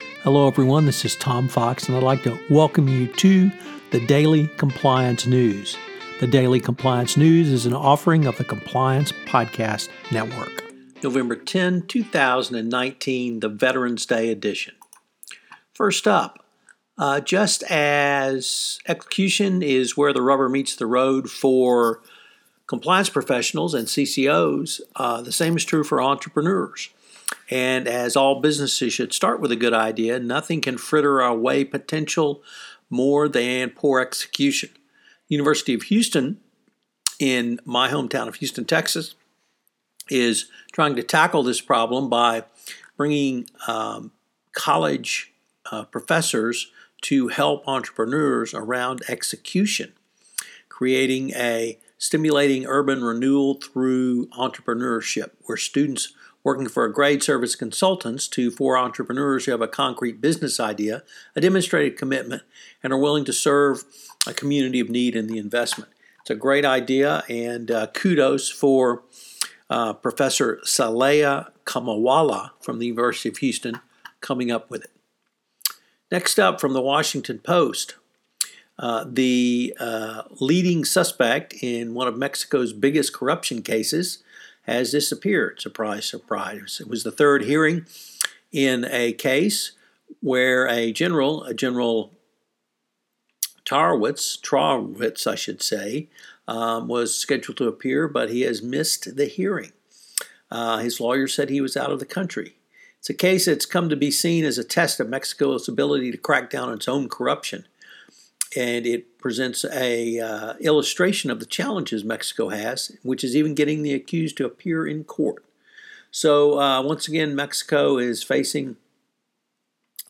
Hello, everyone. This is Tom Fox, and I'd like to welcome you to the Daily Compliance News. The Daily Compliance News is an offering of the Compliance Podcast Network. November 10, 2019, the Veterans Day edition. First up, uh, just as execution is where the rubber meets the road for compliance professionals and CCOs, uh, the same is true for entrepreneurs. And as all businesses should start with a good idea, nothing can fritter away potential more than poor execution. University of Houston, in my hometown of Houston, Texas, is trying to tackle this problem by bringing um, college uh, professors to help entrepreneurs around execution, creating a stimulating urban renewal through entrepreneurship, where students working for a grade service consultants to four entrepreneurs who have a concrete business idea, a demonstrated commitment, and are willing to serve a community of need in the investment. It's a great idea, and uh, kudos for uh, Professor Saleha Khumawala from the University of Houston coming up with it. Next up from the Washington Post, uh, the uh, leading suspect in one of Mexico's biggest corruption cases has disappeared. Surprise, surprise. It was the third hearing in a case where a general, a General Tarwitz, Trauwitz, I should say, um, was scheduled to appear, but he has missed the hearing. Uh, his lawyer said he was out of the country. It's a case that's come to be seen as a test of Mexico's ability to crack down on its own corruption and it presents a uh, illustration of the challenges Mexico has, which is even getting the accused to appear in court. So uh, once again, Mexico is facing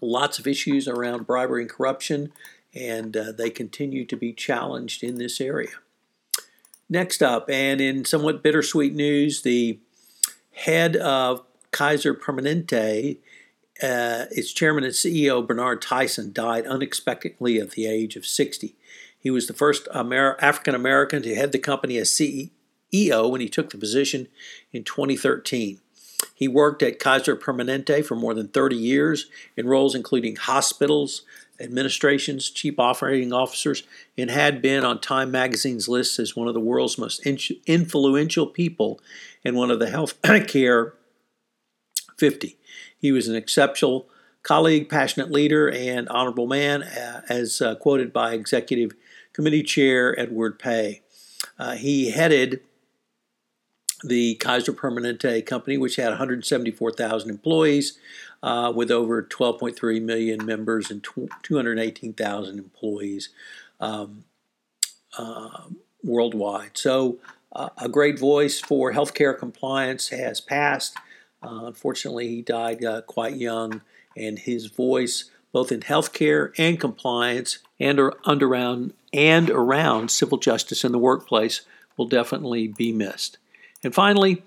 lots of issues around bribery and corruption, and uh, they continue to be challenged in this area. Next up, and in somewhat bittersweet news, the head of Kaiser Permanente uh, its chairman and CEO, Bernard Tyson, died unexpectedly at the age of 60. He was the first Amer- African American to head the company as CEO when he took the position in 2013. He worked at Kaiser Permanente for more than 30 years in roles including hospitals, administrations, chief operating officers, and had been on Time magazine's list as one of the world's most influential people and one of the healthcare 50. He was an exceptional colleague, passionate leader, and honorable man, uh, as uh, quoted by Executive Committee Chair Edward Pei. Uh, he headed the Kaiser Permanente company, which had 174,000 employees uh, with over 12.3 million members and 218,000 employees um, uh, worldwide. So, uh, a great voice for healthcare compliance has passed. Uh, unfortunately, he died uh, quite young, and his voice, both in healthcare and compliance, and around and around civil justice in the workplace, will definitely be missed. And finally,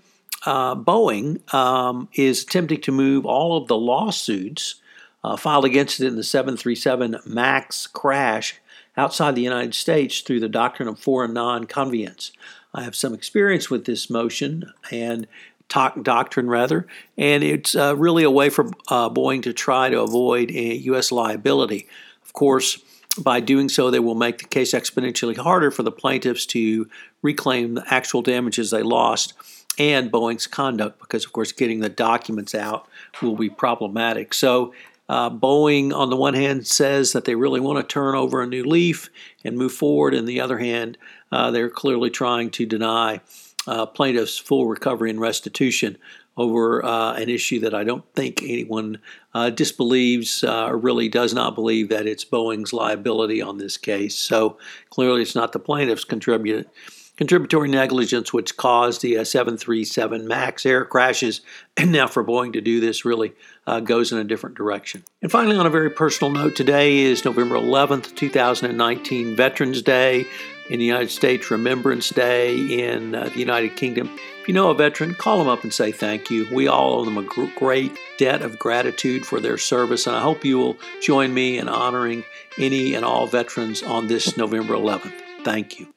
uh, Boeing um, is attempting to move all of the lawsuits uh, filed against it in the 737 MAX crash outside the United States through the doctrine of forum non conveniens. I have some experience with this motion, and doctrine rather, and it's uh, really a way for uh, Boeing to try to avoid U.S. liability. Of course, by doing so, they will make the case exponentially harder for the plaintiffs to reclaim the actual damages they lost and Boeing's conduct, because of course, getting the documents out will be problematic. So. Uh, Boeing, on the one hand, says that they really want to turn over a new leaf and move forward. and the other hand, uh, they're clearly trying to deny uh, plaintiffs full recovery and restitution over uh, an issue that I don't think anyone uh, disbelieves uh, or really does not believe that it's Boeing's liability on this case. So clearly, it's not the plaintiffs contributory negligence, which caused the uh, 737 MAX air crashes. And now for Boeing to do this really uh, goes in a different direction. And finally, on a very personal note, today is November 11th, 2019, Veterans Day in the United States, Remembrance Day in uh, the United Kingdom. If you know a veteran, call them up and say thank you. We all owe them a great debt of gratitude for their service, and I hope you will join me in honoring any and all veterans on this November 11th. Thank you.